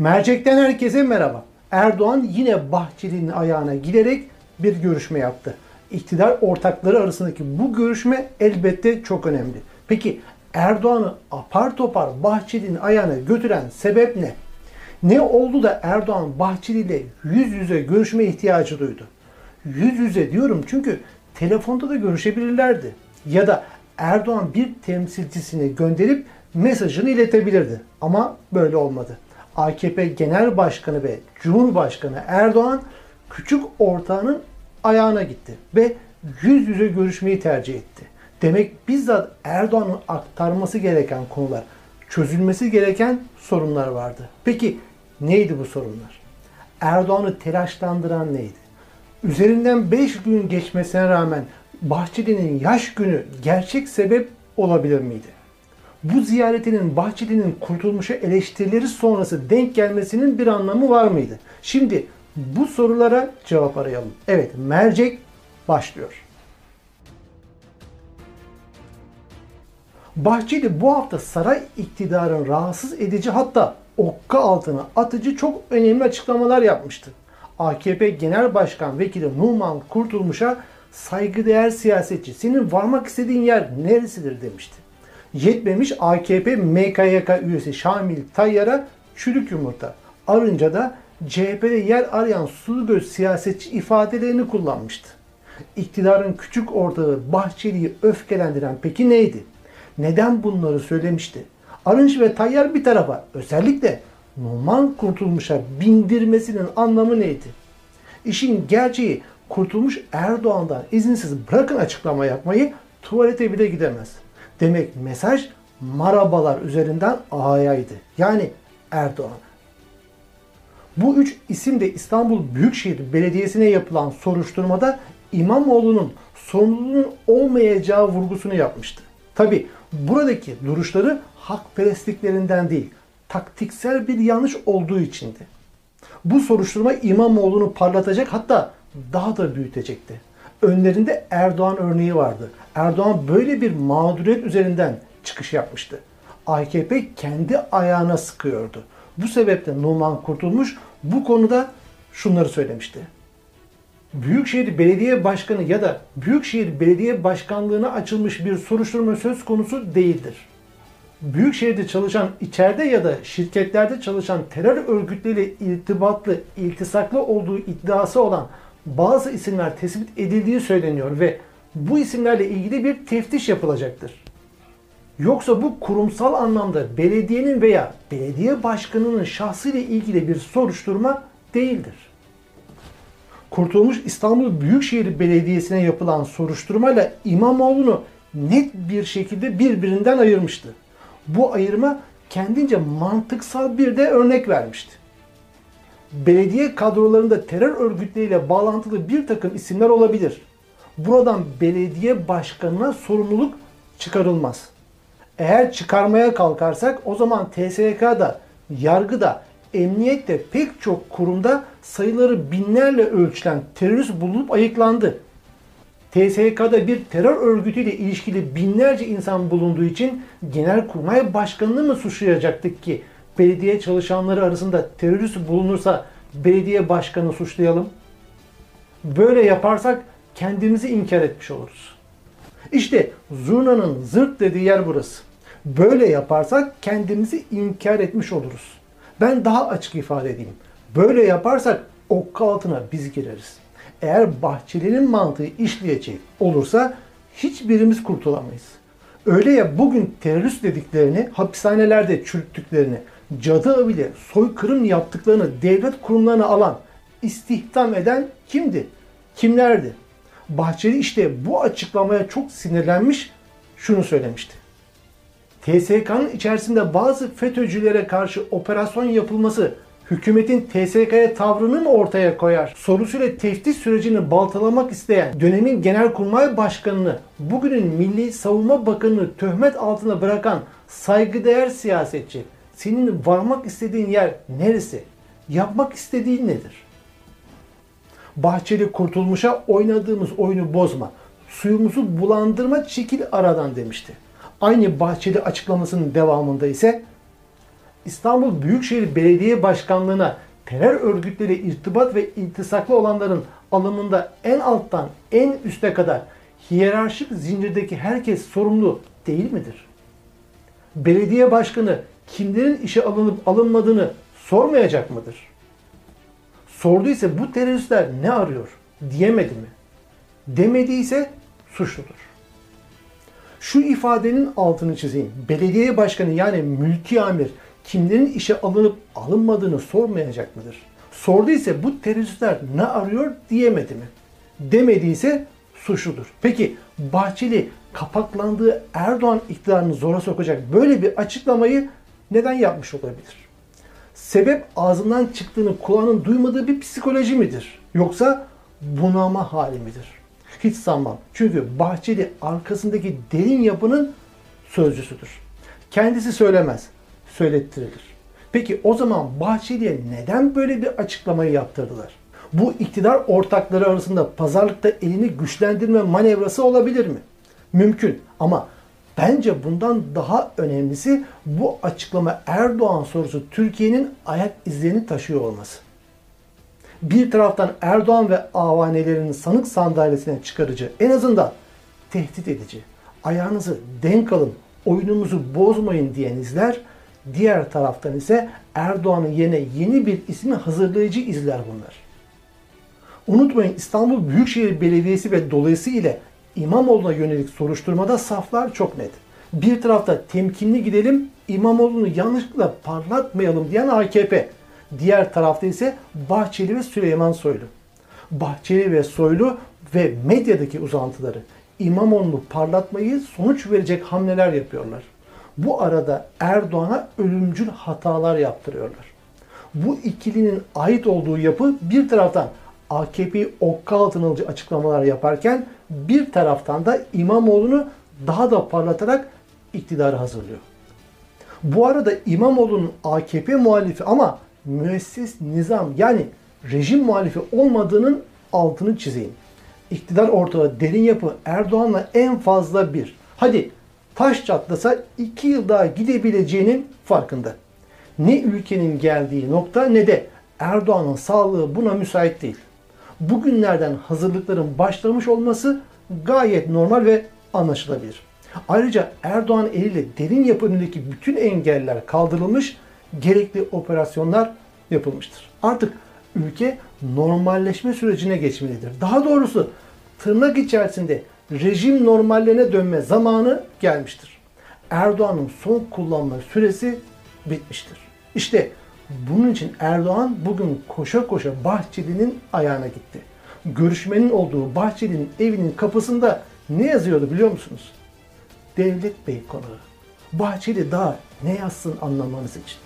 Mercek'ten herkese merhaba. Erdoğan yine Bahçeli'nin ayağına giderek bir görüşme yaptı. İktidar ortakları arasındaki bu görüşme elbette çok önemli. Peki Erdoğan'ı apar topar Bahçeli'nin ayağına götüren sebep ne? Ne oldu da Erdoğan Bahçeli ile yüz yüze görüşme ihtiyacı duydu? Yüz yüze diyorum çünkü telefonda da görüşebilirlerdi. Ya da Erdoğan bir temsilcisini gönderip mesajını iletebilirdi. Ama böyle olmadı. AKP Genel Başkanı ve Cumhurbaşkanı Erdoğan küçük ortağının ayağına gitti ve yüz yüze görüşmeyi tercih etti. Demek bizzat Erdoğan'ın aktarması gereken konular, çözülmesi gereken sorunlar vardı. Peki neydi bu sorunlar? Erdoğan'ı telaşlandıran neydi? Üzerinden 5 gün geçmesine rağmen Bahçeli'nin yaş günü gerçek sebep olabilir miydi? Bu ziyaretinin Bahçeli'nin kurtulmuşa eleştirileri sonrası denk gelmesinin bir anlamı var mıydı? Şimdi bu sorulara cevap arayalım. Evet, mercek başlıyor. Bahçeli bu hafta saray iktidarın rahatsız edici hatta okka altına atıcı çok önemli açıklamalar yapmıştı. AKP Genel Başkan Vekili Numan Kurtulmuş'a saygıdeğer siyasetçi senin varmak istediğin yer neresidir demişti. Yetmemiş AKP MKYK üyesi Şamil Tayyar'a çürük yumurta. Arınca da CHP'de yer arayan sulu göz siyasetçi ifadelerini kullanmıştı. İktidarın küçük ortağı Bahçeli'yi öfkelendiren peki neydi? Neden bunları söylemişti? Arınç ve Tayyar bir tarafa özellikle Numan Kurtulmuş'a bindirmesinin anlamı neydi? İşin gerçeği Kurtulmuş Erdoğan'dan izinsiz bırakın açıklama yapmayı tuvalete bile gidemez. Demek mesaj marabalar üzerinden A'yaydı. Yani Erdoğan. Bu üç isim de İstanbul Büyükşehir Belediyesi'ne yapılan soruşturmada İmamoğlu'nun sorumluluğunun olmayacağı vurgusunu yapmıştı. Tabi buradaki duruşları hakperestliklerinden değil, taktiksel bir yanlış olduğu içindi. Bu soruşturma İmamoğlu'nu parlatacak hatta daha da büyütecekti. Önlerinde Erdoğan örneği vardı. Erdoğan böyle bir mağduriyet üzerinden çıkış yapmıştı. AKP kendi ayağına sıkıyordu. Bu sebeple Numan Kurtulmuş bu konuda şunları söylemişti. Büyükşehir Belediye Başkanı ya da Büyükşehir Belediye Başkanlığı'na açılmış bir soruşturma söz konusu değildir. Büyükşehir'de çalışan, içeride ya da şirketlerde çalışan terör örgütleriyle irtibatlı, iltisaklı olduğu iddiası olan bazı isimler tespit edildiği söyleniyor ve bu isimlerle ilgili bir teftiş yapılacaktır. Yoksa bu kurumsal anlamda belediyenin veya belediye başkanının şahsıyla ilgili bir soruşturma değildir. Kurtulmuş İstanbul Büyükşehir Belediyesi'ne yapılan soruşturmayla İmamoğlu'nu net bir şekilde birbirinden ayırmıştı. Bu ayırma kendince mantıksal bir de örnek vermişti. Belediye kadrolarında terör örgütleriyle bağlantılı bir takım isimler olabilir. Buradan belediye başkanına sorumluluk çıkarılmaz. Eğer çıkarmaya kalkarsak o zaman TSK'da, yargıda, emniyette pek çok kurumda sayıları binlerle ölçülen terörist bulunup ayıklandı. TSK'da bir terör örgütüyle ilişkili binlerce insan bulunduğu için Genelkurmay Başkanı'nı mı suçlayacaktık ki belediye çalışanları arasında terörist bulunursa belediye başkanı suçlayalım? Böyle yaparsak kendimizi inkar etmiş oluruz. İşte zurnanın zırt dediği yer burası. Böyle yaparsak kendimizi inkar etmiş oluruz. Ben daha açık ifade edeyim. Böyle yaparsak okka altına biz gireriz. Eğer Bahçeli'nin mantığı işleyecek olursa hiçbirimiz kurtulamayız. Öyle ya bugün terörist dediklerini hapishanelerde çürüttüklerini, cadı avıyla soykırım yaptıklarını devlet kurumlarına alan, istihdam eden kimdi? Kimlerdi? Bahçeli işte bu açıklamaya çok sinirlenmiş, şunu söylemişti. TSK'nın içerisinde bazı FETÖ'cülere karşı operasyon yapılması hükümetin TSK'ya tavrını mı ortaya koyar? Sorusuyla teftiş sürecini baltalamak isteyen dönemin Genelkurmay Başkanı'nı, bugünün Milli Savunma Bakanı'nı töhmet altına bırakan saygıdeğer siyasetçi, senin varmak istediğin yer neresi? Yapmak istediğin nedir? Bahçeli kurtulmuşa oynadığımız oyunu bozma, suyumuzu bulandırma çekil aradan demişti. Aynı Bahçeli açıklamasının devamında ise İstanbul Büyükşehir Belediye Başkanlığı'na terör örgütleriyle irtibat ve iltisaklı olanların alımında en alttan en üste kadar hiyerarşik zincirdeki herkes sorumlu değil midir? Belediye başkanı kimlerin işe alınıp alınmadığını sormayacak mıdır? Sorduysa bu teröristler ne arıyor diyemedi mi? Demediyse suçludur. Şu ifadenin altını çizeyim. Belediye başkanı yani mülki amir kimlerin işe alınıp alınmadığını sormayacak mıdır? Sorduysa bu teröristler ne arıyor diyemedi mi? Demediyse suçludur. Peki Bahçeli kapaklandığı Erdoğan iktidarını zora sokacak böyle bir açıklamayı neden yapmış olabilir? Sebep ağzından çıktığını kulağının duymadığı bir psikoloji midir? Yoksa bunama hali midir? Hiç sanmam. Çünkü Bahçeli arkasındaki derin yapının sözcüsüdür. Kendisi söylemez, söylettirilir. Peki o zaman Bahçeli'ye neden böyle bir açıklamayı yaptırdılar? Bu iktidar ortakları arasında pazarlıkta elini güçlendirme manevrası olabilir mi? Mümkün ama bence bundan daha önemlisi bu açıklama Erdoğan sorusu Türkiye'nin ayak izlerini taşıyor olması. Bir taraftan Erdoğan ve avanelerinin sanık sandalyesine çıkarıcı, en azından tehdit edici, ayağınızı denk alın, oyunumuzu bozmayın diyen izler, diğer taraftan ise Erdoğan'ın yerine yeni bir ismi hazırlayıcı izler bunlar. Unutmayın İstanbul Büyükşehir Belediyesi ve dolayısıyla İmamoğlu'na yönelik soruşturmada saflar çok net. Bir tarafta temkinli gidelim, İmamoğlu'nu yanlışlıkla parlatmayalım diyen AKP. Diğer tarafta ise Bahçeli ve Süleyman Soylu. Bahçeli ve Soylu ve medyadaki uzantıları İmamoğlu'nu parlatmayı sonuç verecek hamleler yapıyorlar. Bu arada Erdoğan'a ölümcül hatalar yaptırıyorlar. Bu ikilinin ait olduğu yapı bir taraftan AKP'yi okka altına alıcı açıklamalar yaparken bir taraftan da İmamoğlu'nu daha da parlatarak iktidarı hazırlıyor. Bu arada İmamoğlu'nun AKP muhalifi ama müesses nizam yani rejim muhalifi olmadığının altını çizeyim. İktidar ortada derin yapı Erdoğan'la en fazla bir. Hadi taş çatlasa iki yıl daha gidebileceğinin farkında. Ne ülkenin geldiği nokta ne de Erdoğan'ın sağlığı buna müsait değil. Bugünlerden hazırlıkların başlamış olması gayet normal ve anlaşılabilir. Ayrıca Erdoğan eliyle derin yapı önündeki bütün engeller kaldırılmış, gerekli operasyonlar yapılmıştır. Artık ülke normalleşme sürecine geçmelidir. Daha doğrusu tırnak içerisinde rejim normallerine dönme zamanı gelmiştir. Erdoğan'ın son kullanma süresi bitmiştir. İşte bunun için Erdoğan bugün koşa koşa Bahçeli'nin ayağına gitti. Görüşmenin olduğu Bahçeli'nin evinin kapısında ne yazıyordu biliyor musunuz? Devlet Bey konağı. Bahçeli daha ne yazsın anlamanız için.